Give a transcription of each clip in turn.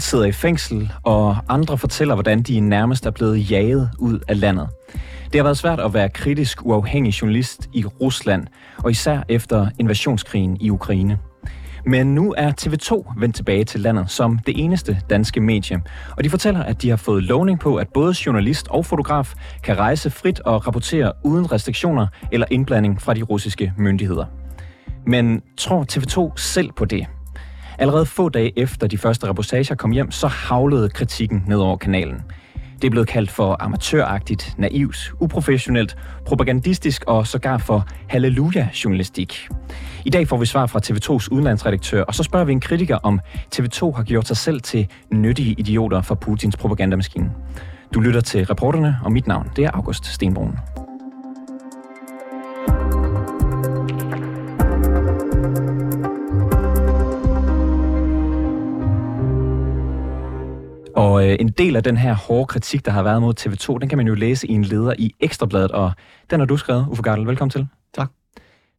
Nogen sidder i fængsel, og andre fortæller, hvordan de nærmest er blevet jaget ud af landet. Det har været svært at være kritisk uafhængig journalist i Rusland, og især efter invasionskrigen i Ukraine. Men nu er TV2 vendt tilbage til landet som det eneste danske medie, og de fortæller, at de har fået lovning på, at både journalist og fotograf kan rejse frit og rapportere uden restriktioner eller indblanding fra de russiske myndigheder. Men tror TV2 selv på det? Allerede få dage efter de første reportager kom hjem, så havlede kritikken ned over kanalen. Det er blevet kaldt for amatøragtigt, naivt, uprofessionelt, propagandistisk og sågar for halleluja-journalistik. I dag får vi svar fra TV2's udenlandsredaktør, og så spørger vi en kritiker, om TV2 har gjort sig selv til nyttige idioter for Putins propagandamaskine. Du lytter til reporterne, og mit navn det er August Stenbrun. Øh, en del af den her hårde kritik, der har været mod TV2, den kan man jo læse i en leder i Ekstrabladet, og den har du skrevet, Uffe Gardel. Velkommen til. Tak.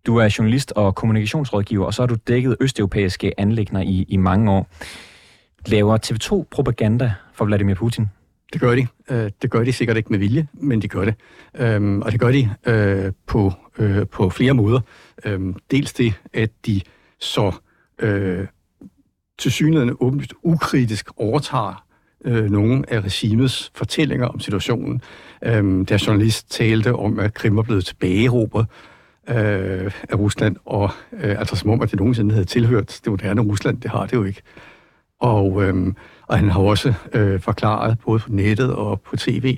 Du er journalist og kommunikationsrådgiver, og så har du dækket østeuropæiske anlægner i, i mange år. Laver TV2 propaganda for Vladimir Putin? Det gør de. Øh, det gør de sikkert ikke med vilje, men de gør det. Øhm, og det gør de øh, på, på flere måder. Øhm, dels det, at de så øh, til synligheden åbenlyst ukritisk overtager øh, nogle af regimets fortællinger om situationen. Øh, der journalist talte om, at Krim var blevet tilbageråbet øh, af Rusland, og øh, altså som om, at det nogensinde havde tilhørt det moderne Rusland. Det har det jo ikke. Og, øh, og han har også øh, forklaret, både på nettet og på tv,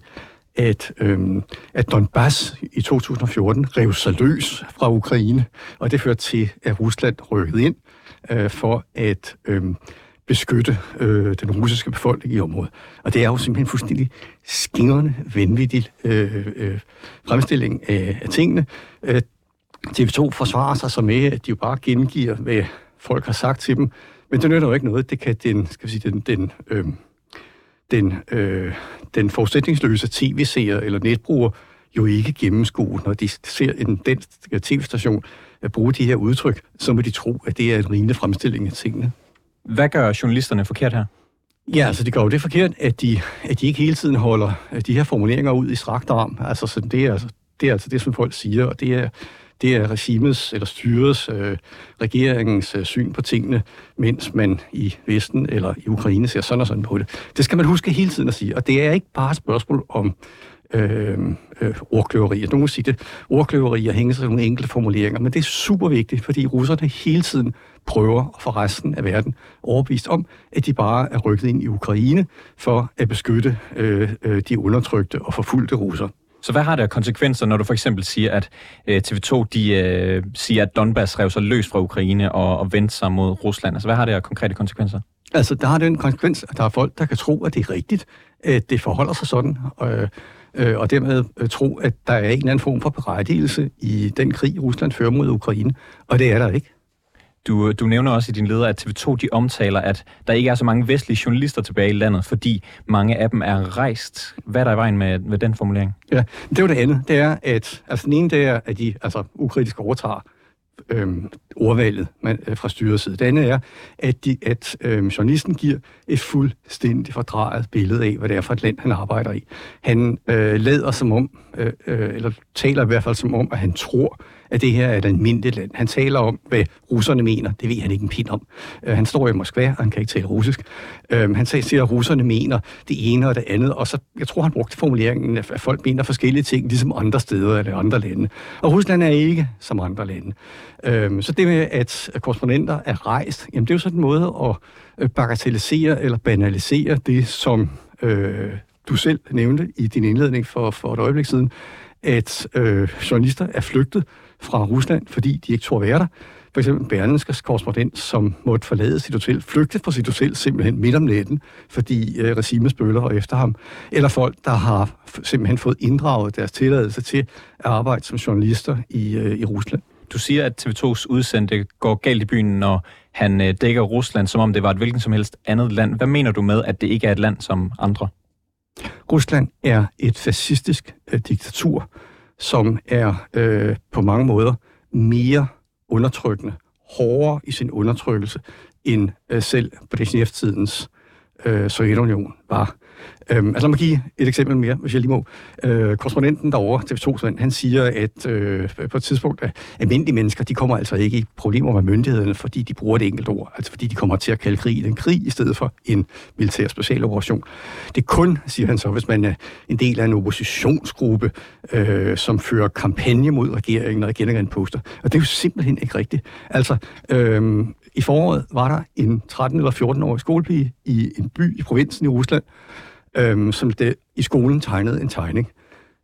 at, øh, at Donbass i 2014 rev sig løs fra Ukraine, og det førte til, at Rusland rykkede ind øh, for at øh, beskytte øh, den russiske befolkning i området. Og det er jo simpelthen fuldstændig skingrende, vanvittig øh, øh, fremstilling af, af tingene. Øh, TV2 forsvarer sig så med, at de jo bare gengiver, hvad folk har sagt til dem, men det nytter jo ikke noget. Det kan den, skal vi sige, den, den, øh, den, øh, den forudsætningsløse tv-seer eller netbruger jo ikke gennemskue, når de ser en dansk øh, tv-station at bruge de her udtryk, så må de tro, at det er en rimelig fremstilling af tingene. Hvad gør journalisterne forkert her? Ja, altså det gør jo det forkert, at de, at de ikke hele tiden holder de her formuleringer ud i strakt arm. Altså, så det, er, altså, det er altså det, som folk siger, og det er, det er regimets eller styrets, øh, regeringens øh, syn på tingene, mens man i Vesten eller i Ukraine ser sådan og sådan på det. Det skal man huske hele tiden at sige, og det er ikke bare et spørgsmål om øh, øh, ordkløverier. Nogle sige det, ordkløverier hænger sig nogle enkelte formuleringer, men det er super vigtigt, fordi russerne hele tiden prøver at få resten af verden overbevist om, at de bare er rykket ind i Ukraine for at beskytte øh, øh, de undertrykte og forfulgte russer. Så hvad har det af konsekvenser, når du for eksempel siger, at øh, TV2 de, øh, siger, at Donbass rev sig løs fra Ukraine og, og vendte sig mod Rusland? Altså hvad har det af konkrete konsekvenser? Altså, der har den konsekvens, at der er folk, der kan tro, at det er rigtigt, at det forholder sig sådan. Øh, øh, og dermed øh, tro, at der er en eller anden form for berettigelse i den krig, Rusland fører mod Ukraine, og det er der ikke. Du, du nævner også i din leder, at TV2 de omtaler, at der ikke er så mange vestlige journalister tilbage i landet, fordi mange af dem er rejst. Hvad er der i vejen med, med den formulering? Ja, det er jo det andet. Det er, at altså, den ene det er, at de altså, ukritisk overtager øh, ordvalget man, øh, fra styrets side. Det andet er, at, de, at øh, journalisten giver et fuldstændig fordrejet billede af, hvad det er for et land, han arbejder i. Han øh, lader som om, øh, øh, eller taler i hvert fald som om, at han tror, at det her er et almindeligt land. Han taler om, hvad russerne mener. Det ved han ikke en pind om. Øh, han står i Moskva, og han kan ikke tale russisk. Øh, han siger, at russerne mener det ene og det andet, og så, jeg tror, han brugte formuleringen, at folk mener forskellige ting, ligesom andre steder eller andre lande. Og Rusland er ikke som andre lande. Øh, så det med, at korrespondenter er rejst, jamen det er jo sådan en måde at øh, bagatellisere eller banalisere det, som øh, du selv nævnte i din indledning for, for et øjeblik siden, at øh, journalister er flygtet fra Rusland, fordi de ikke tror være der. For eksempel Berlinskers korrespondent, som måtte forlade sit hotel, flygte fra sit hotel simpelthen midt om natten, fordi øh, regimet spøller efter ham. Eller folk, der har simpelthen fået inddraget deres tilladelse til at arbejde som journalister i, øh, i Rusland. Du siger, at TV2's udsendte går galt i byen, når han øh, dækker Rusland, som om det var et hvilken som helst andet land. Hvad mener du med, at det ikke er et land som andre? Rusland er et fascistisk øh, diktatur, som er øh, på mange måder mere undertrykkende, hårdere i sin undertrykkelse, end øh, selv Brezhnev-tidens øh, Sovjetunion var. Øhm, altså lad mig give et eksempel mere, hvis jeg lige må. Øh, korrespondenten derovre, TV2, han siger, at øh, på et tidspunkt, at almindelige mennesker, de kommer altså ikke i problemer med myndighederne, fordi de bruger det enkelt ord. Altså fordi de kommer til at kalde krig en krig, i stedet for en militær specialoperation. Det er kun, siger han så, hvis man er en del af en oppositionsgruppe, øh, som fører kampagne mod regeringen og igen og igen poster. Og det er jo simpelthen ikke rigtigt. Altså, øh, i foråret var der en 13- eller 14-årig skolepige i en by i provinsen i Rusland, øhm, som det, i skolen tegnede en tegning.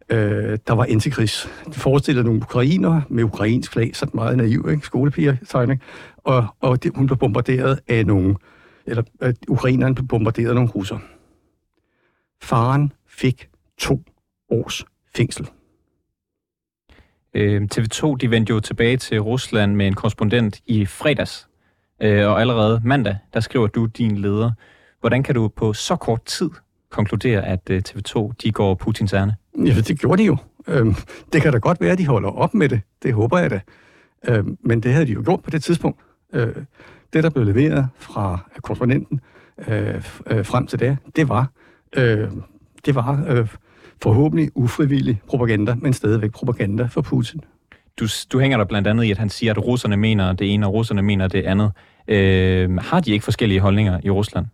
Øh, der var antikrigs. Det forestillede nogle ukrainer med ukrainsk flag, så meget naiv, ikke? skolepiger-tegning. Og, og det, hun blev bombarderet af nogle, eller øh, at ukrainerne blev bombarderet af nogle russer. Faren fik to års fængsel. Øh, TV2 de vendte jo tilbage til Rusland med en korrespondent i fredags. Øh, og allerede mandag, der skriver du din leder. Hvordan kan du på så kort tid konkludere, at øh, TV2 de går Putins ærne? Ja, det gjorde de jo. Øhm, det kan da godt være, at de holder op med det. Det håber jeg da. Øhm, men det havde de jo gjort på det tidspunkt. Øh, det, der blev leveret fra korrespondenten øh, øh, frem til det, det var, øh, det var øh, forhåbentlig ufrivillig propaganda, men stadigvæk propaganda for Putin. Du, du hænger der blandt andet i, at han siger, at russerne mener det ene, og russerne mener det andet. Øh, har de ikke forskellige holdninger i Rusland?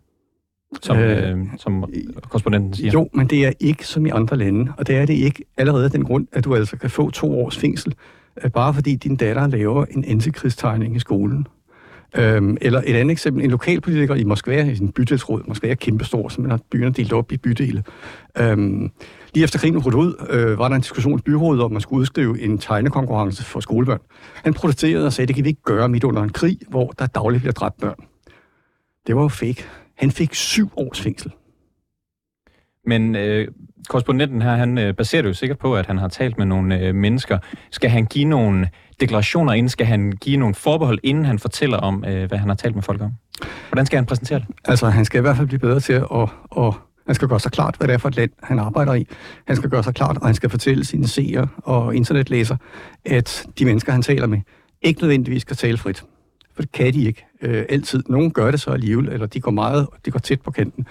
Som, øh, øh, som korrespondenten siger. Jo, men det er ikke som i andre lande, og det er det ikke allerede den grund, at du altså kan få to års fængsel, øh, bare fordi din datter laver en antikrigstegning i skolen. Øhm, eller et andet eksempel, en lokalpolitiker i Moskva, i sin bydelsråd, Moskva er kæmpestor, så man har byen delt op i bydele. Øhm, lige efter krigen brød ud, øh, var der en diskussion i byrådet om, at man skulle udskrive en tegnekonkurrence for skolebørn. Han protesterede og sagde, det kan vi ikke gøre midt under en krig, hvor der dagligt bliver dræbt børn. Det var jo fake. Han fik syv års fængsel. Men øh, korrespondenten her, han øh, baserer det jo sikkert på, at han har talt med nogle øh, mennesker. Skal han give nogle deklarationer inden? Skal han give nogle forbehold, inden han fortæller om, øh, hvad han har talt med folk om? Hvordan skal han præsentere det? Altså, han skal i hvert fald blive bedre til at, at, at han skal gøre sig klart, hvad det er for et land, han arbejder i. Han skal gøre sig klart, og han skal fortælle sine seere og internetlæser, at de mennesker, han taler med, ikke nødvendigvis skal tale frit. For det kan de ikke øh, altid. Nogle gør det så alligevel, eller de går meget, de går tæt på kanten.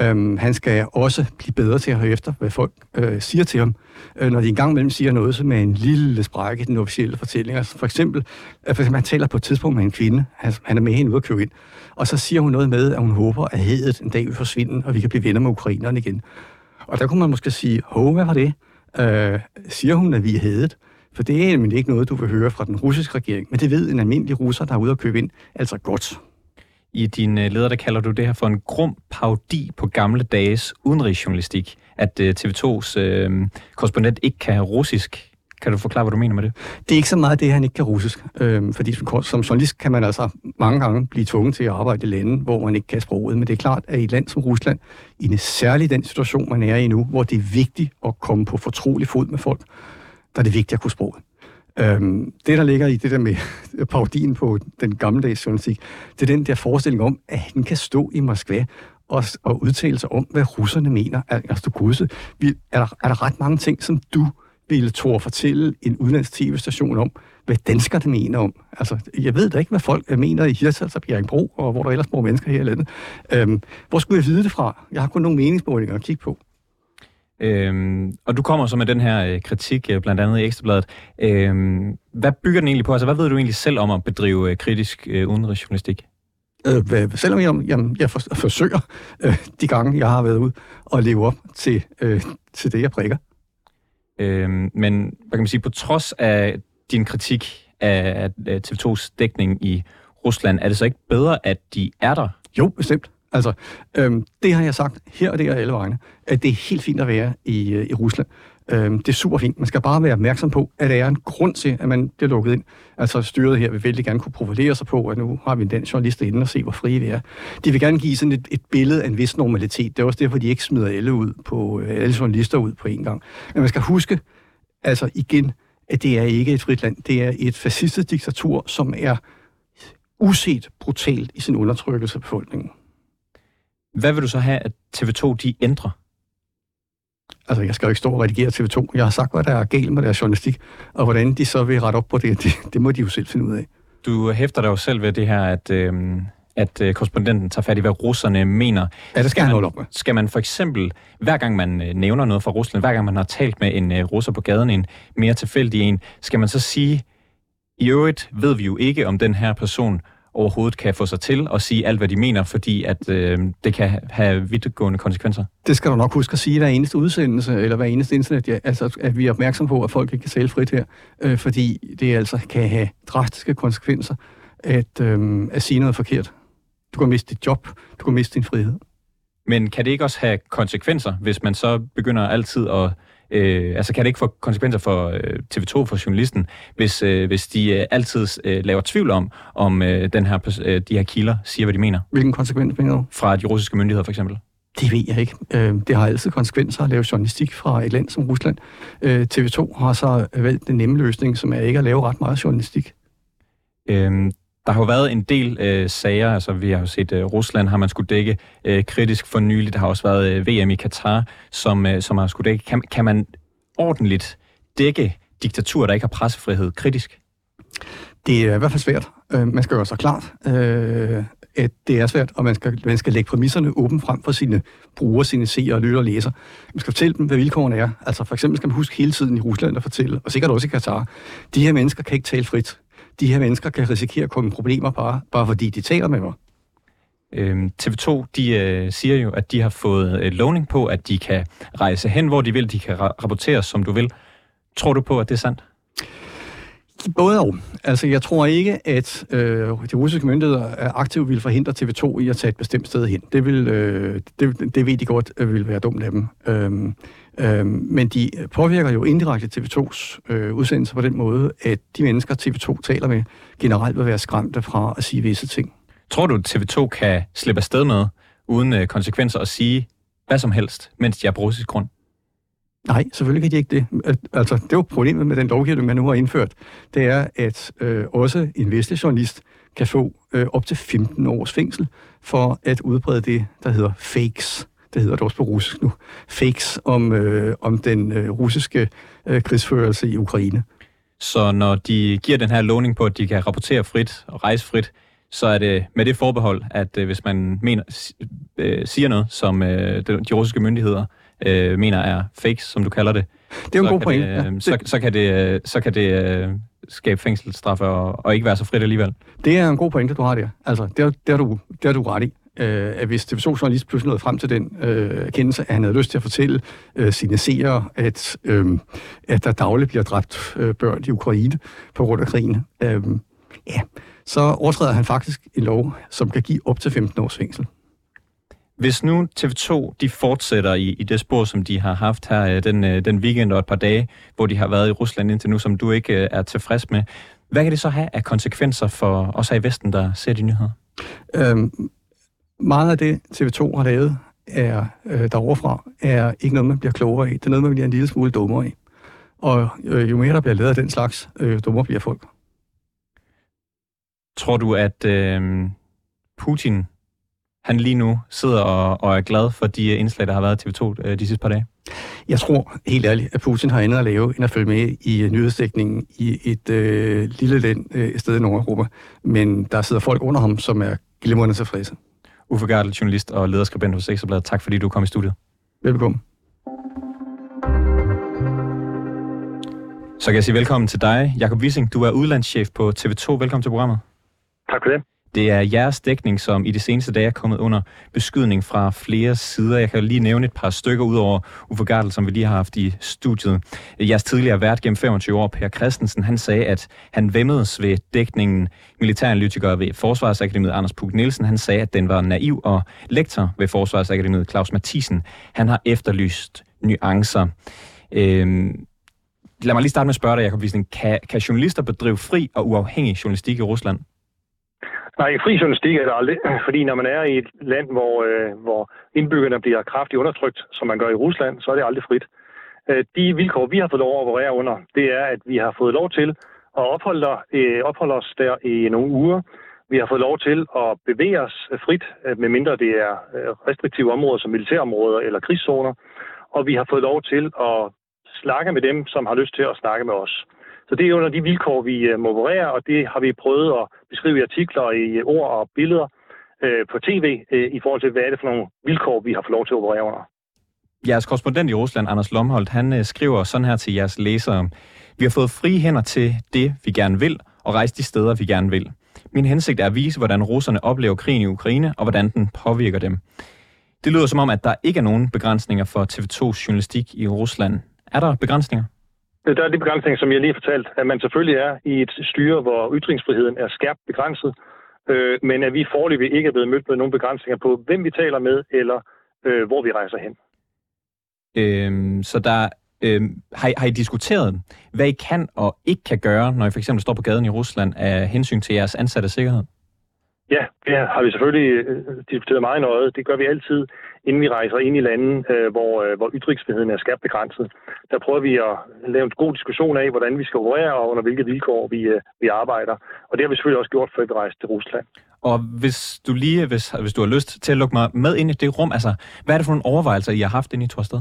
Øhm, han skal også blive bedre til at høre efter, hvad folk øh, siger til ham, øh, når de engang mellem siger noget, som med en lille sprække i den officielle fortælling. Altså for eksempel, øh, for eksempel, han taler på et tidspunkt med en kvinde, han, han er med hende ude at købe ind, og så siger hun noget med, at hun håber, at hedet en dag vil forsvinde, og vi kan blive venner med ukrainerne igen. Og der kunne man måske sige, hov, hvad var det? Øh, siger hun, at vi er hadet? For det er nemlig ikke noget, du vil høre fra den russiske regering, men det ved en almindelig russer, der er ude at købe ind, altså godt. I din øh, leder, der kalder du det her for en grum paudi på gamle dages udenrigsjournalistik, at øh, TV2's øh, korrespondent ikke kan russisk. Kan du forklare, hvad du mener med det? Det er ikke så meget det, han ikke kan russisk. Øhm, fordi som, som journalist kan man altså mange gange blive tvunget til at arbejde i lande, hvor man ikke kan sproget. Men det er klart, at i et land som Rusland, i en særlig den situation, man er i nu, hvor det er vigtigt at komme på fortrolig fod med folk, der er det vigtigt at kunne sproget. Øhm, det, der ligger i det der med parodien på den gammeldags journalistik, det er den der forestilling om, at han kan stå i Moskva og, og udtale sig om, hvad russerne mener. Altså, du godse, er der, er der ret mange ting, som du ville tro at fortælle en udenlandsk tv-station om, hvad danskerne mener om. Altså, jeg ved da ikke, hvad folk mener i Hirtshals og Bjerringbro, og hvor der ellers bor mennesker her i landet. Øhm, hvor skulle jeg vide det fra? Jeg har kun nogle meningsmålinger at kigge på. Øhm, og du kommer så med den her øh, kritik, øh, blandt andet i Ekstrabladet. Øhm, hvad bygger den egentlig på? Altså, hvad ved du egentlig selv om at bedrive øh, kritisk øh, udenrigsjournalistik? Øh, selvom jeg, jamen, jeg for, forsøger øh, de gange, jeg har været ud og leve op til, øh, til det, jeg prikker. Øhm, men hvad kan man sige, på trods af din kritik af, af TV2's dækning i Rusland, er det så ikke bedre, at de er der? Jo, bestemt. Altså, øhm, det har jeg sagt her og der alle vegne, at det er helt fint at være i, øh, i Rusland. Øhm, det er super fint. Man skal bare være opmærksom på, at der er en grund til, at man bliver lukket ind. Altså styret her vil vældig gerne kunne profilere sig på, at nu har vi en dansk journalist inde og se, hvor frie vi er. De vil gerne give sådan et, et billede af en vis normalitet. Det er også derfor, de ikke smider alle ud på, øh, alle journalister ud på en gang. Men man skal huske, altså igen, at det er ikke et frit land. Det er et fascistisk diktatur, som er uset brutalt i sin undertrykkelse af befolkningen. Hvad vil du så have, at TV2 de ændrer? Altså, jeg skal jo ikke stå og redigere TV2. Jeg har sagt, hvad der er galt med deres journalistik, og hvordan de så vil rette op på det, det, det må de jo selv finde ud af. Du hæfter dig jo selv ved det her, at, øh, at øh, korrespondenten tager fat i, hvad russerne mener. Ja, det skal han holde op med. Skal man for eksempel, hver gang man øh, nævner noget fra Rusland, hver gang man har talt med en øh, russer på gaden, en mere tilfældig en, skal man så sige, i øvrigt ved vi jo ikke, om den her person overhovedet kan få sig til at sige alt, hvad de mener, fordi at øh, det kan have vidtgående konsekvenser? Det skal du nok huske at sige hver eneste udsendelse, eller hver eneste internet, ja, altså, at vi er opmærksom på, at folk ikke kan tale frit her, øh, fordi det altså kan have drastiske konsekvenser at, øh, at sige noget forkert. Du kan miste dit job, du kan miste din frihed. Men kan det ikke også have konsekvenser, hvis man så begynder altid at Øh, altså kan det ikke få konsekvenser for øh, TV2, for journalisten, hvis, øh, hvis de øh, altid øh, laver tvivl om, om øh, den her, øh, de her kilder siger, hvad de mener? Hvilken konsekvens mener du? Fra de russiske myndigheder for eksempel. Det ved jeg ikke. Øh, det har altid konsekvenser at lave journalistik fra et land som Rusland. Øh, TV2 har så valgt den nemme løsning, som er ikke at lave ret meget journalistik. Øhm, der har jo været en del øh, sager, altså vi har jo set, øh, Rusland har man skulle dække øh, kritisk for nylig, der har også været øh, VM i Katar, som, øh, som har skulle dække. Kan, kan man ordentligt dække diktatur, der ikke har pressefrihed, kritisk? Det er i hvert fald svært. Øh, man skal gøre sig klart, øh, at det er svært, og man skal, man skal lægge præmisserne åben frem for sine brugere, sine seere, lytter og læser. Man skal fortælle dem, hvad vilkårene er. Altså for eksempel skal man huske hele tiden i Rusland at fortælle, og sikkert også i Katar, de her mennesker kan ikke tale frit de her mennesker kan risikere at komme i problemer bare, bare fordi de taler med mig. Øhm, TV2 de øh, siger jo, at de har fået øh, lovning på, at de kan rejse hen, hvor de vil, de kan ra- rapportere, som du vil. Tror du på, at det er sandt? Både og. Altså, jeg tror ikke, at øh, de russiske myndigheder aktivt vil forhindre TV2 i at tage et bestemt sted hen. Det, vil, øh, det, det ved de godt øh, vil være dumt af dem. Øhm, Øh, men de påvirker jo indirekte TV2's øh, udsendelser på den måde, at de mennesker, TV2 taler med, generelt vil være skræmte fra at sige visse ting. Tror du, at TV2 kan slippe afsted med, uden øh, konsekvenser, og sige hvad som helst, mens de er på russisk grund? Nej, selvfølgelig kan de ikke det. Altså, det er jo problemet med den lovgivning, man nu har indført. Det er, at øh, også en vestlig journalist kan få øh, op til 15 års fængsel for at udbrede det, der hedder fakes det hedder det også på russisk nu, fakes om, øh, om den øh, russiske øh, krigsførelse i Ukraine. Så når de giver den her lovning på, at de kan rapportere frit og rejse frit, så er det med det forbehold, at øh, hvis man mener, øh, siger noget, som øh, de, russiske myndigheder øh, mener er fakes, som du kalder det, det er en god point. Det, øh, så, så kan det, øh, så kan det øh, skabe fængselsstraffe og, og ikke være så frit alligevel. Det er en god pointe, du har der. Altså, det det har, du, det har du ret i øh, at hvis TV2-journalist pludselig nåede frem til den øh, erkendelse, at han havde lyst til at fortælle øh, sine seere, at, øh, at der dagligt bliver dræbt øh, børn i Ukraine på grund af krigen, øh, ja, så overtræder han faktisk en lov, som kan give op til 15 års fængsel. Hvis nu TV2 de fortsætter i, i det spor, som de har haft her øh, den, øh, den weekend og et par dage, hvor de har været i Rusland indtil nu, som du ikke øh, er tilfreds med, hvad kan det så have af konsekvenser for os her i Vesten, der ser de nyheder? Øhm, meget af det, TV2 har lavet er, øh, deroverfra, er ikke noget, man bliver klogere af. Det er noget, man bliver en lille smule dummere af. Og øh, jo mere der bliver lavet af den slags, øh, dummere bliver folk. Tror du, at øh, Putin han lige nu sidder og, og er glad for de indslag, der har været i TV2 øh, de sidste par dage? Jeg tror helt ærligt, at Putin har andet at lave, end at følge med i nyhedsdækningen i et øh, lille land øh, sted i Nordeuropa. Men der sidder folk under ham, som er glimrende tilfredse. Uffe Gardel, journalist og lederskribent hos Ekstrabladet. Tak fordi du kom i studiet. Velkommen. Så kan jeg sige velkommen til dig, Jakob Wissing. Du er udlandschef på TV2. Velkommen til programmet. Tak for det. Det er jeres dækning, som i de seneste dage er kommet under beskydning fra flere sider. Jeg kan lige nævne et par stykker ud over Uffe Gardel, som vi lige har haft i studiet. Jeres tidligere vært gennem 25 år, Per Christensen, han sagde, at han vemmedes ved dækningen. Militæranalytiker ved Forsvarsakademiet, Anders Puk Nielsen, han sagde, at den var naiv, og lektor ved Forsvarsakademiet, Claus Mathisen, han har efterlyst nuancer. Øhm, lad mig lige starte med at spørge dig, Jacob Wiesning. Kan, kan journalister bedrive fri og uafhængig journalistik i Rusland? Nej, fri journalistik er det aldrig, fordi når man er i et land, hvor, øh, hvor indbyggerne bliver kraftigt undertrykt, som man gør i Rusland, så er det aldrig frit. Øh, de vilkår, vi har fået lov at operere under, det er, at vi har fået lov til at opholde, øh, opholde os der i nogle uger. Vi har fået lov til at bevæge os frit, øh, medmindre det er øh, restriktive områder som militærområder eller krigszoner. Og vi har fået lov til at snakke med dem, som har lyst til at snakke med os. Så det er under de vilkår, vi øh, må operere, og det har vi prøvet at beskrive i artikler, i øh, ord og billeder, øh, på tv øh, i forhold til, hvad er det for nogle vilkår, vi har fået lov til at operere under. Jeres korrespondent i Rusland, Anders Lomholdt, han øh, skriver sådan her til jeres læsere. Vi har fået frie hænder til det, vi gerne vil, og rejse de steder, vi gerne vil. Min hensigt er at vise, hvordan russerne oplever krigen i Ukraine, og hvordan den påvirker dem. Det lyder som om, at der ikke er nogen begrænsninger for TV2's journalistik i Rusland. Er der begrænsninger? Øh, der er de begrænsninger, som jeg lige har fortalt, at man selvfølgelig er i et styre, hvor ytringsfriheden er skærpt begrænset, øh, men at vi forløbig ikke er blevet mødt med nogen begrænsninger på, hvem vi taler med, eller øh, hvor vi rejser hen. Øhm, så der, øhm, har, I, har I diskuteret, hvad I kan og ikke kan gøre, når I for eksempel står på gaden i Rusland af hensyn til jeres ansatte sikkerhed? Ja, det har vi selvfølgelig øh, diskuteret meget nøje. Det gør vi altid, inden vi rejser ind i lande, øh, hvor, øh, hvor ytringsfriheden er skærpt begrænset. Der prøver vi at lave en god diskussion af, hvordan vi skal operere og under hvilke vilkår vi, vi arbejder. Og det har vi selvfølgelig også gjort, før vi rejste til Rusland. Og hvis du lige, hvis, hvis du har lyst til at lukke mig med ind i det rum, altså, hvad er det for nogle overvejelser, I har haft inde i Torsted?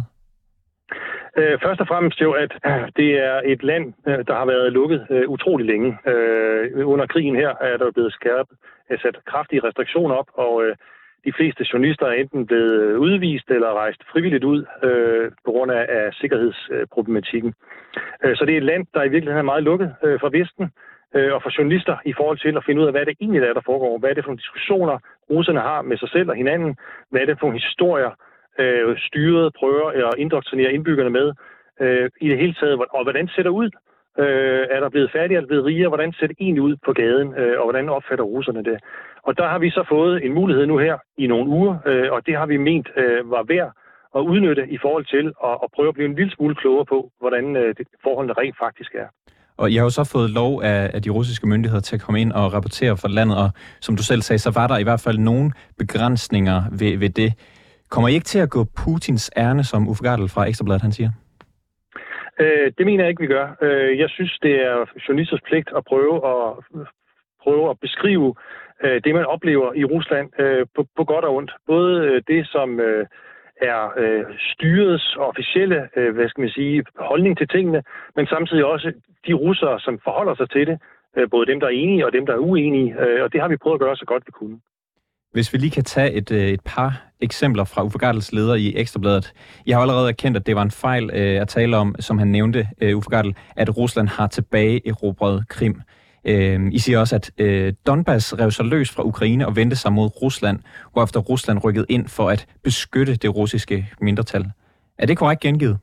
Øh, først og fremmest jo, at øh, det er et land, øh, der har været lukket øh, utrolig længe. Øh, under krigen her er der blevet skærpet, øh, sat kraftige restriktioner op, og øh, de fleste journalister er enten blevet udvist eller rejst frivilligt ud øh, på grund af, af sikkerhedsproblematikken. Øh, så det er et land, der i virkeligheden er meget lukket øh, fra Vesten, øh, og for journalister i forhold til at finde ud af, hvad det egentlig er, der foregår. Hvad er det for nogle diskussioner, russerne har med sig selv og hinanden? Hvad er det for nogle historier, øh, styret prøver at indoktrinere indbyggerne med øh, i det hele taget, og hvordan ser det ud? Øh, er der blevet færdige, er der blevet rigere? Hvordan ser det egentlig ud på gaden, øh, og hvordan opfatter russerne det? Og der har vi så fået en mulighed nu her i nogle uger, øh, og det har vi ment øh, var værd at udnytte i forhold til at, at prøve at blive en lille smule klogere på, hvordan øh, det forholdene rent faktisk er. Og I har jo så fået lov af, af de russiske myndigheder til at komme ind og rapportere for landet, og som du selv sagde, så var der i hvert fald nogle begrænsninger ved, ved det. Kommer I ikke til at gå Putins ærne, som Uffe Gardel fra Ekstrabladet han siger? Øh, det mener jeg ikke, vi gør. Øh, jeg synes, det er journalisters pligt at prøve at, prøve at beskrive øh, det, man oplever i Rusland øh, på, på godt og ondt. Både øh, det, som øh, er øh, styrets officielle øh, hvad skal man sige, holdning til tingene, men samtidig også de russere, som forholder sig til det, øh, både dem, der er enige og dem, der er uenige, øh, og det har vi prøvet at gøre så godt vi kunne. Hvis vi lige kan tage et, øh, et par eksempler fra Uffe Gardels leder i Ekstrabladet. Jeg har allerede erkendt, at det var en fejl øh, at tale om, som han nævnte, øh, Uffe Gardel, at Rusland har tilbage erobret Krim. Øh, I siger også, at øh, Donbass rev sig løs fra Ukraine og vendte sig mod Rusland, hvorefter Rusland rykkede ind for at beskytte det russiske mindretal. Er det korrekt gengivet?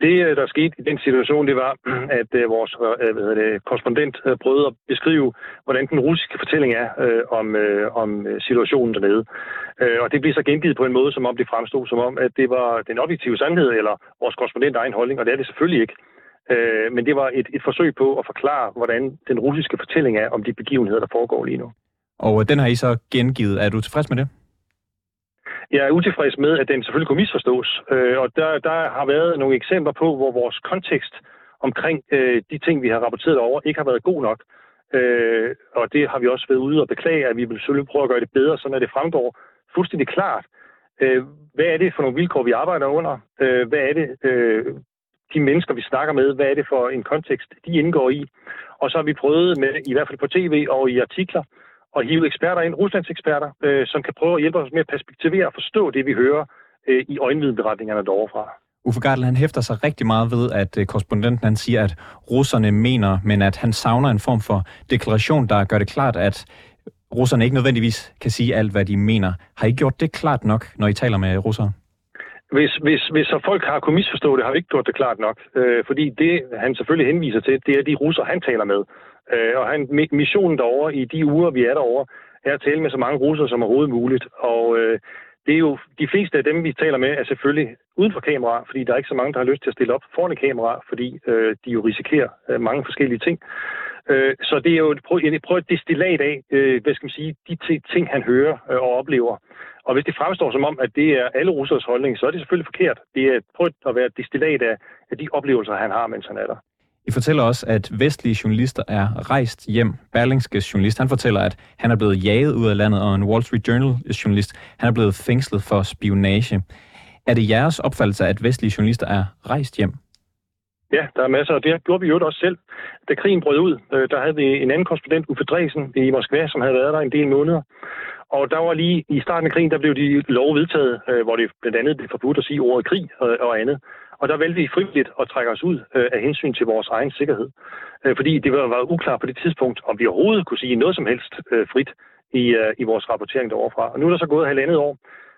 Det, øh, der skete i den situation, det var, at øh, vores øh, hvad hvad det, korrespondent prøvede at beskrive, hvordan den russiske fortælling er øh, om, øh, om situationen dernede. Øh, og det blev så gengivet på en måde, som om det fremstod som om, at det var den objektive sandhed, eller vores korrespondent egen holdning, og det er det selvfølgelig ikke. Øh, men det var et, et forsøg på at forklare, hvordan den russiske fortælling er om de begivenheder, der foregår lige nu. Og den har I så gengivet. Er du tilfreds med det? Jeg er utilfreds med, at den selvfølgelig kunne misforstås. Øh, og der, der har været nogle eksempler på, hvor vores kontekst omkring øh, de ting, vi har rapporteret over, ikke har været god nok. Øh, og det har vi også været ude og beklage, at vi vil selvfølgelig prøve at gøre det bedre, så når det fremgår fuldstændig klart, øh, hvad er det for nogle vilkår, vi arbejder under? Øh, hvad er det, øh, de mennesker, vi snakker med, hvad er det for en kontekst, de indgår i? Og så har vi prøvet med, i hvert fald på tv og i artikler, at hive eksperter ind, Ruslands eksperter, øh, som kan prøve at hjælpe os med at perspektivere og forstå det, vi hører øh, i øjenvidenberetningerne derovre. Uffe Gardel, han hæfter sig rigtig meget ved, at øh, korrespondenten han siger, at russerne mener, men at han savner en form for deklaration, der gør det klart, at russerne ikke nødvendigvis kan sige alt, hvad de mener. Har I gjort det klart nok, når I taler med russere? Hvis, hvis, hvis så folk har kunnet misforstå det, har vi ikke gjort det klart nok. Øh, fordi det, han selvfølgelig henviser til, det er de russer, han taler med. Øh, og han, missionen derovre i de uger, vi er derovre, er at tale med så mange russere som overhovedet muligt. Og øh, det er jo de fleste af dem, vi taler med, er selvfølgelig uden for kamera, fordi der er ikke så mange, der har lyst til at stille op foran et kamera, fordi øh, de jo risikerer øh, mange forskellige ting. Øh, så det er jo et, prøv, et, prøv et destillat af, øh, hvad skal man sige, de ting, han hører øh, og oplever. Og hvis det fremstår som om, at det er alle russers holdning, så er det selvfølgelig forkert. Det er prøv at være et destillat af, af de oplevelser, han har, mens han er der. I fortæller også, at vestlige journalister er rejst hjem. Berlingske journalist, han fortæller, at han er blevet jaget ud af landet, og en Wall Street Journal journalist, han er blevet fængslet for spionage. Er det jeres opfattelse, at vestlige journalister er rejst hjem? Ja, der er masser, og det gjorde vi jo også selv. Da krigen brød ud, øh, der havde vi en anden korrespondent, Uffe Dresen, i Moskva, som havde været der en del måneder. Og der var lige i starten af krigen, der blev de lov vedtaget, øh, hvor det blandt andet blev forbudt at sige ordet krig og, og andet. Og der valgte vi frivilligt at trække os ud øh, af hensyn til vores egen sikkerhed. Øh, fordi det var, var uklart på det tidspunkt, om vi overhovedet kunne sige noget som helst øh, frit i, øh, i vores rapportering deroverfra. Og nu er der så gået halvandet år,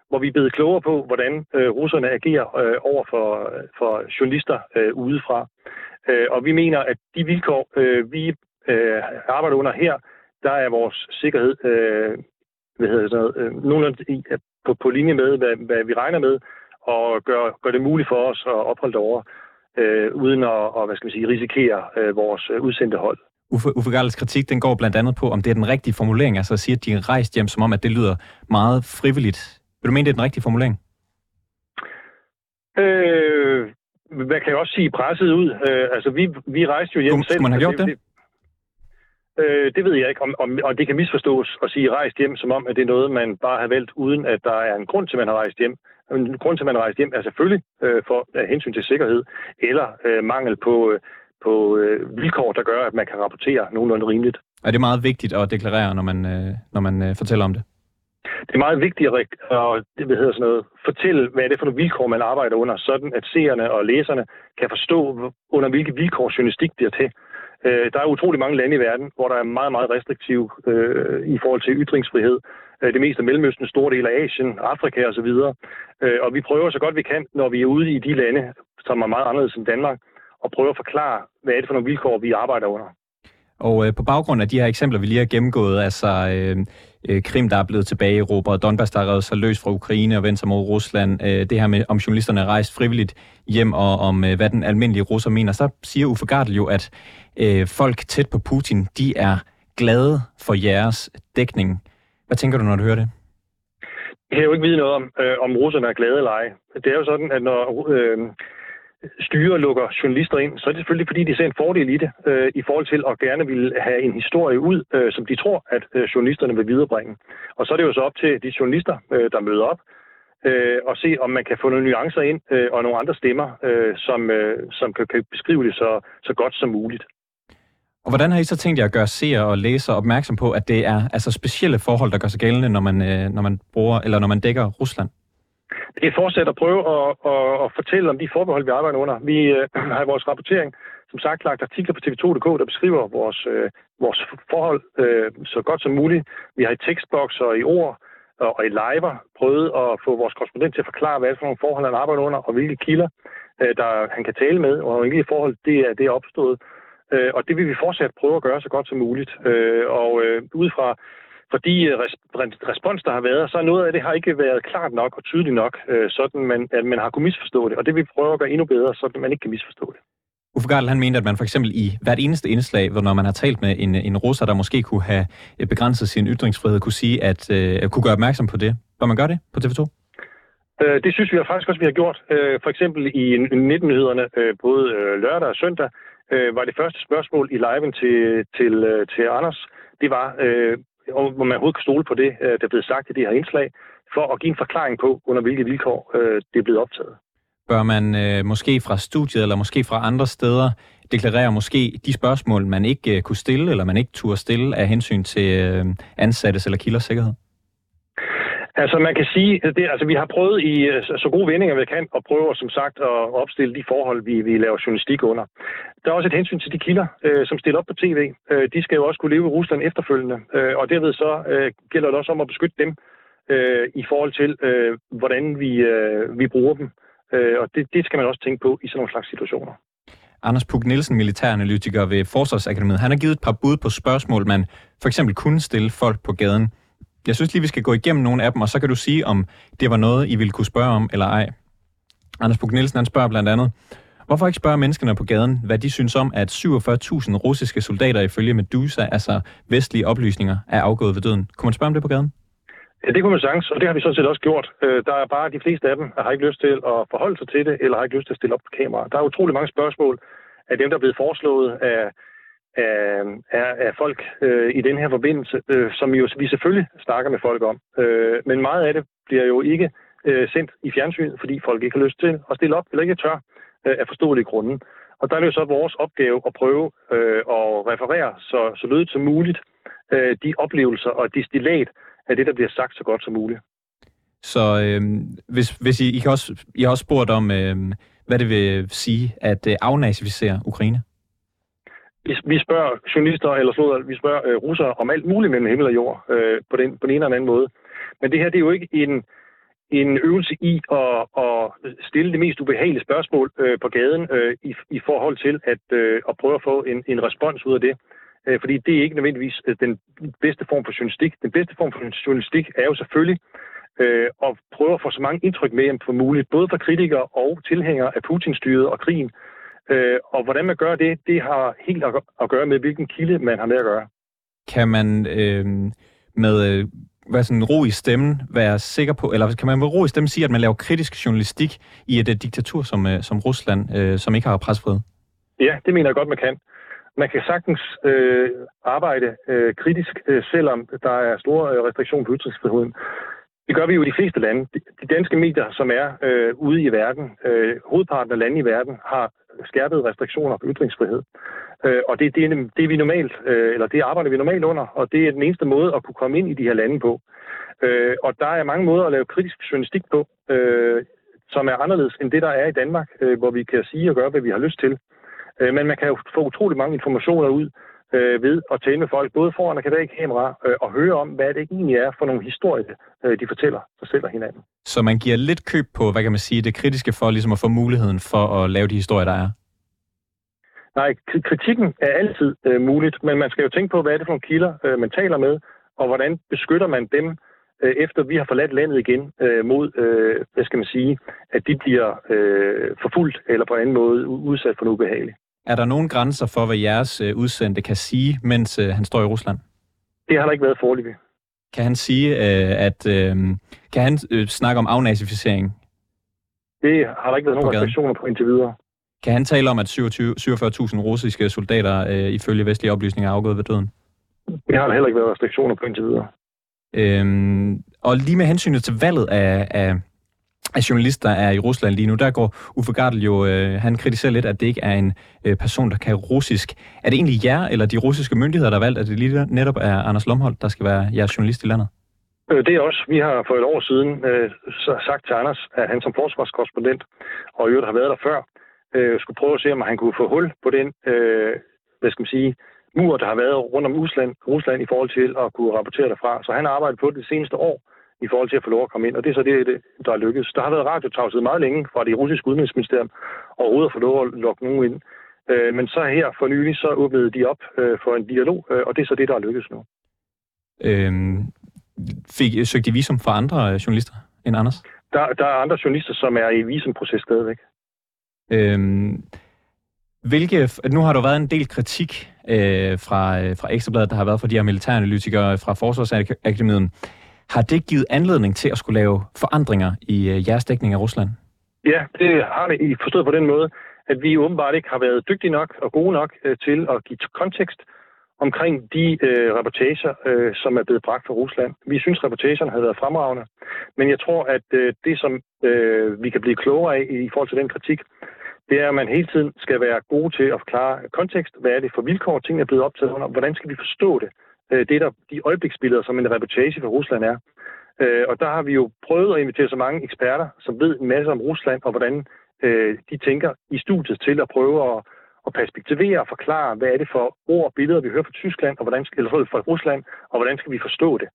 hvor vi er blevet klogere på, hvordan øh, russerne agerer øh, over for, for journalister øh, udefra. Øh, og vi mener, at de vilkår, øh, vi øh, arbejder under her, der er vores sikkerhed øh, hvad hedder det, øh, nogenlunde i, på, på linje med, hvad, hvad vi regner med, og gør, gør det muligt for os at opholde over, øh, uden at og, hvad skal man sige, risikere øh, vores øh, udsendte hold. Uffe, Uffe kritik, den går blandt andet på, om det er den rigtige formulering, altså at sige, at de er rejst hjem, som om, at det lyder meget frivilligt. Vil du mene, det er den rigtige formulering? Øh, hvad kan jeg også sige presset ud? Øh, altså, vi, vi rejste jo hjem Skulle, selv. Skulle man have gjort altså, det? Øh, det ved jeg ikke, om, om, om det kan misforstås at sige rejst hjem, som om, at det er noget, man bare har valgt, uden at der er en grund til, at man har rejst hjem. Grund til, at man rejst hjem er selvfølgelig øh, for af hensyn til sikkerhed, eller øh, mangel på, øh, på øh, vilkår, der gør, at man kan rapportere nogenlunde rimeligt. Er det meget vigtigt at deklarere, når man, øh, når man øh, fortæller om det? Det er meget vigtigt at, at det, hvad hedder sådan noget, fortælle, hvad er det for nogle vilkår, man arbejder under, sådan at seerne og læserne kan forstå, under hvilke vilkår journalistik bliver til. Øh, der er utrolig mange lande i verden, hvor der er meget, meget restriktiv øh, i forhold til ytringsfrihed. Øh, det meste af Mellemøsten, store del af Asien, Afrika osv. Og, øh, og vi prøver så godt vi kan, når vi er ude i de lande, som er meget anderledes end Danmark, og prøve at forklare, hvad er det for nogle vilkår, vi arbejder under. Og øh, på baggrund af de her eksempler, vi lige har gennemgået, altså øh, øh, Krim, der er blevet tilbage i Europa, og Donbass, der er reddet sig løs fra Ukraine og vendt sig mod Rusland, øh, det her med, om journalisterne er rejst frivilligt hjem, og om øh, hvad den almindelige russer mener, så siger Uffe Gardel jo, at øh, folk tæt på Putin, de er glade for jeres dækning. Hvad tænker du, når du hører det? Jeg kan jo ikke vide noget om, øh, om russerne er glade eller ej. Det er jo sådan, at når øh, styre lukker journalister ind, så er det selvfølgelig, fordi de ser en fordel i det, øh, i forhold til at gerne vil have en historie ud, øh, som de tror, at øh, journalisterne vil viderebringe. Og så er det jo så op til de journalister, øh, der møder op, øh, og se, om man kan få nogle nuancer ind øh, og nogle andre stemmer, øh, som, øh, som kan, kan beskrive det så, så godt som muligt. Og hvordan har I så tænkt jer at gøre seere og læsere opmærksom på, at det er altså specielle forhold, der gør sig gældende, når man, øh, når man bruger, eller når man dækker Rusland? Det er fortsat at prøve at, at, at fortælle om de forbehold, vi arbejder under. Vi øh, har i vores rapportering, som sagt, lagt artikler på tv2.dk, der beskriver vores, øh, vores forhold øh, så godt som muligt. Vi har i tekstboks og i ord og i liver prøvet at få vores korrespondent til at forklare, hvad det er for nogle forhold, han arbejder under, og hvilke kilder øh, der, han kan tale med, og hvilke forhold det er, det er opstået. Øh, og det vil vi fortsat prøve at gøre så godt som muligt. Øh, og øh, ud fra for de øh, respons, der har været, så noget af det har ikke været klart nok og tydeligt nok, øh, sådan man, at man har kunnet misforstå det. Og det vil vi prøve at gøre endnu bedre, så man ikke kan misforstå det. Uffe Gardel, han mente, at man for eksempel i hvert eneste indslag, når man har talt med en, en russer, der måske kunne have øh, begrænset sin ytringsfrihed, kunne sige, at øh, kunne gøre opmærksom på det. Bør man gøre det på TV2? Øh, det synes vi faktisk også, vi har gjort. For eksempel i 19-nyhederne, øh, både lørdag og søndag, øh, var det første spørgsmål i liven til, til, øh, til Anders, det var, øh, om man overhovedet kan stole på det, øh, der blev sagt i det her indslag, for at give en forklaring på, under hvilke vilkår øh, det er blevet optaget. Bør man øh, måske fra studiet eller måske fra andre steder deklarere måske de spørgsmål, man ikke øh, kunne stille, eller man ikke turde stille af hensyn til øh, ansattes eller kilders sikkerhed? Altså man kan sige, det, altså, vi har prøvet i øh, så gode vendinger vi kan at prøve som sagt at opstille de forhold, vi, vi laver journalistik under. Der er også et hensyn til de kilder, øh, som stiller op på tv. Øh, de skal jo også kunne leve i Rusland efterfølgende, øh, og derved så øh, gælder det også om at beskytte dem øh, i forhold til, øh, hvordan vi, øh, vi bruger dem. Øh, og det, det skal man også tænke på i sådan nogle slags situationer. Anders Puk Nielsen, militæranalytiker ved Forsvarsakademiet, han har givet et par bud på spørgsmål, man for eksempel kunne stille folk på gaden. Jeg synes lige, vi skal gå igennem nogle af dem, og så kan du sige, om det var noget, I ville kunne spørge om eller ej. Anders Bug Nielsen, han spørger blandt andet, hvorfor ikke spørge menneskene på gaden, hvad de synes om, at 47.000 russiske soldater ifølge Medusa, altså vestlige oplysninger, er afgået ved døden? Kunne man spørge om det på gaden? Ja, det kunne man sagtens, og det har vi sådan set også gjort. Øh, der er bare de fleste af dem, der har ikke lyst til at forholde sig til det, eller har ikke lyst til at stille op på kamera. Der er utrolig mange spørgsmål af dem, der er blevet foreslået af af, af, af folk øh, i den her forbindelse, øh, som jo vi selvfølgelig snakker med folk om. Øh, men meget af det bliver jo ikke øh, sendt i fjernsynet, fordi folk ikke har lyst til at stille op, eller ikke tør øh, af forståelige grunde. Og der er det jo så vores opgave at prøve øh, at referere så, så lødigt som muligt øh, de oplevelser og destillat af det, der bliver sagt så godt som muligt. Så øh, hvis, hvis I, I, kan også, I har også spurgt om, øh, hvad det vil sige at øh, afnazificere Ukraine? Vi, vi spørger journalister, eller slået, vi spørger øh, russere om alt muligt mellem himmel og jord, øh, på, den, på den ene eller anden måde. Men det her, det er jo ikke en, en øvelse i at, at stille det mest ubehagelige spørgsmål øh, på gaden øh, i, i forhold til at, øh, at prøve at få en, en respons ud af det. Øh, fordi det er ikke nødvendigvis øh, den bedste form for journalistik. Den bedste form for journalistik er jo selvfølgelig øh, at prøve at få så mange indtryk med som muligt, både fra kritikere og tilhængere af Putins styret og krigen. Øh, og hvordan man gør det, det har helt at, gøre med, hvilken kilde man har med at gøre. Kan man øh, med øh, hvad sådan ro i stemmen være sikker på, eller kan man med ro i stemmen sige, at man laver kritisk journalistik i et, et diktatur som, øh, som Rusland, øh, som ikke har presfrihed? Ja, det mener jeg godt, man kan. Man kan sagtens øh, arbejde øh, kritisk, øh, selvom der er store øh, restriktioner på ytringsfriheden. Det gør vi jo i de fleste lande. De danske medier, som er øh, ude i verden, øh, hovedparten af lande i verden, har skærpede restriktioner på ytringsfrihed. Øh, og det, det, er, det er vi normalt, øh, eller det arbejder vi normalt under, og det er den eneste måde at kunne komme ind i de her lande på. Øh, og der er mange måder at lave kritisk journalistik på, øh, som er anderledes end det, der er i Danmark, øh, hvor vi kan sige og gøre, hvad vi har lyst til. Øh, men man kan jo få utrolig mange informationer ud øh, ved at tale med folk, både foran og bag kamera, øh, og høre om, hvad det egentlig er for nogle historier, øh, de fortæller sig selv og hinanden. Så man giver lidt køb på, hvad kan man sige, det kritiske for ligesom at få muligheden for at lave de historier, der er? Nej, kritikken er altid øh, muligt, men man skal jo tænke på, hvad er det for nogle kilder, øh, man taler med, og hvordan beskytter man dem, øh, efter vi har forladt landet igen, øh, mod, øh, hvad skal man sige, at de bliver øh, forfulgt eller på en anden måde udsat for noget ubehageligt. Er der nogen grænser for, hvad jeres øh, udsendte kan sige, mens øh, han står i Rusland? Det har der ikke været foreløbig. Kan han sige, øh, at kan han snakke om afnazificering? Det har der ikke været nogen restriktioner på indtil videre. Kan han tale om, at 47.000 russiske soldater ifølge vestlige oplysninger er afgået ved døden? Det har der heller ikke været restriktioner på indtil videre. Øhm, og lige med hensynet til valget af, af, af journalister er i Rusland lige nu, der går Uffe Gardel jo, øh, han kritiserer lidt, at det ikke er en øh, person, der kan russisk. Er det egentlig jer eller de russiske myndigheder, der har valgt, at det lige netop er Anders Lomholdt, der skal være jeres journalist i landet? Øh, det er også. Vi har for et år siden øh, sagt til Anders, at han som forsvarskorrespondent, og i øvrigt har været der før, øh, skulle prøve at se, om han kunne få hul på den, øh, hvad skal man sige, mur, der har været rundt om Rusland, Rusland i forhold til at kunne rapportere derfra. Så han har arbejdet på det, det seneste år i forhold til at få lov at komme ind, og det er så det, der er lykkedes. Der har været radiotavset meget længe fra det russiske udenrigsministerium overhovedet at få lov at lokke nogen ind. Øh, men så her for nylig, så åbnede de op øh, for en dialog, øh, og det er så det, der er lykkedes nu. Øhm, fik, søgte de visum fra andre journalister end Anders? Der, der er andre journalister, som er i visumproces stadigvæk. Øhm, hvilke, nu har der været en del kritik øh, fra, fra Ekstrabladet, der har været fra de her militæranalytikere fra Forsvarsakademiet. Har det givet anledning til at skulle lave forandringer i øh, jeres dækning af Rusland? Ja, det har det forstået på den måde, at vi åbenbart ikke har været dygtige nok og gode nok øh, til at give kontekst omkring de øh, reportager, øh, som er blevet bragt fra Rusland. Vi synes, reportagerne har været fremragende, men jeg tror, at øh, det, som øh, vi kan blive klogere af i forhold til den kritik, det er, at man hele tiden skal være god til at forklare kontekst. Hvad er det for vilkår, tingene er blevet optaget under? Hvordan skal vi forstå det? Øh, det der de øjebliksbilleder, som en reportage fra Rusland er. Øh, og der har vi jo prøvet at invitere så mange eksperter, som ved en masse om Rusland, og hvordan øh, de tænker i studiet til at prøve at, at perspektivere og forklare, hvad er det for ord og billeder, vi hører fra Tyskland, og hvordan skal, eller fra Rusland, og hvordan skal vi forstå det.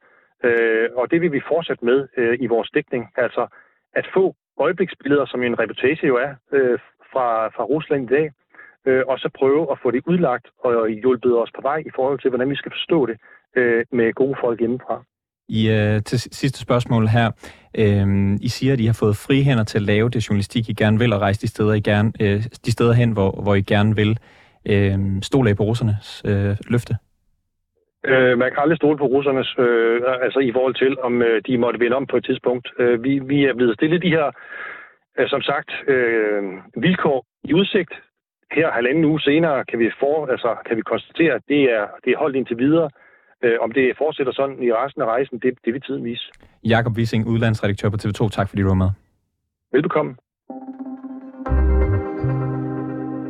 Øh, og det vil vi fortsætte med øh, i vores dækning, altså at få øjebliksbilleder, som en reportage jo er, øh, fra, fra Rusland i dag, øh, og så prøve at få det udlagt og hjulpet os på vej i forhold til, hvordan vi skal forstå det øh, med gode folk hjemmefra. I, øh, til sidste spørgsmål her. Øh, I siger, at I har fået frihænder til at lave det journalistik, I gerne vil, og rejse de steder, I gerne, øh, de steder hen, hvor, hvor I gerne vil. Øh, stole af på russernes øh, løfte? Øh, man kan aldrig stole på russernes, øh, altså i forhold til, om øh, de måtte vinde om på et tidspunkt. Øh, vi, vi er blevet stillet de her, øh, som sagt, øh, vilkår i udsigt, her halvanden uge senere kan vi, for, altså, kan vi konstatere, at det er, det er holdt indtil videre. Øh, om det fortsætter sådan i resten af rejsen, det, det vil tiden vise. Jakob Wissing, udlandsredaktør på TV2. Tak fordi du var med. Velbekomme.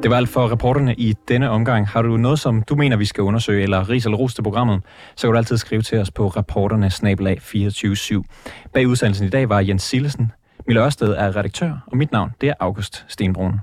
Det var alt for reporterne i denne omgang. Har du noget, som du mener, vi skal undersøge, eller ris eller ros til programmet, så kan du altid skrive til os på reporterne 247 Bag udsendelsen i dag var Jens Sillesen. Mille Ørsted er redaktør, og mit navn det er August Stenbrun.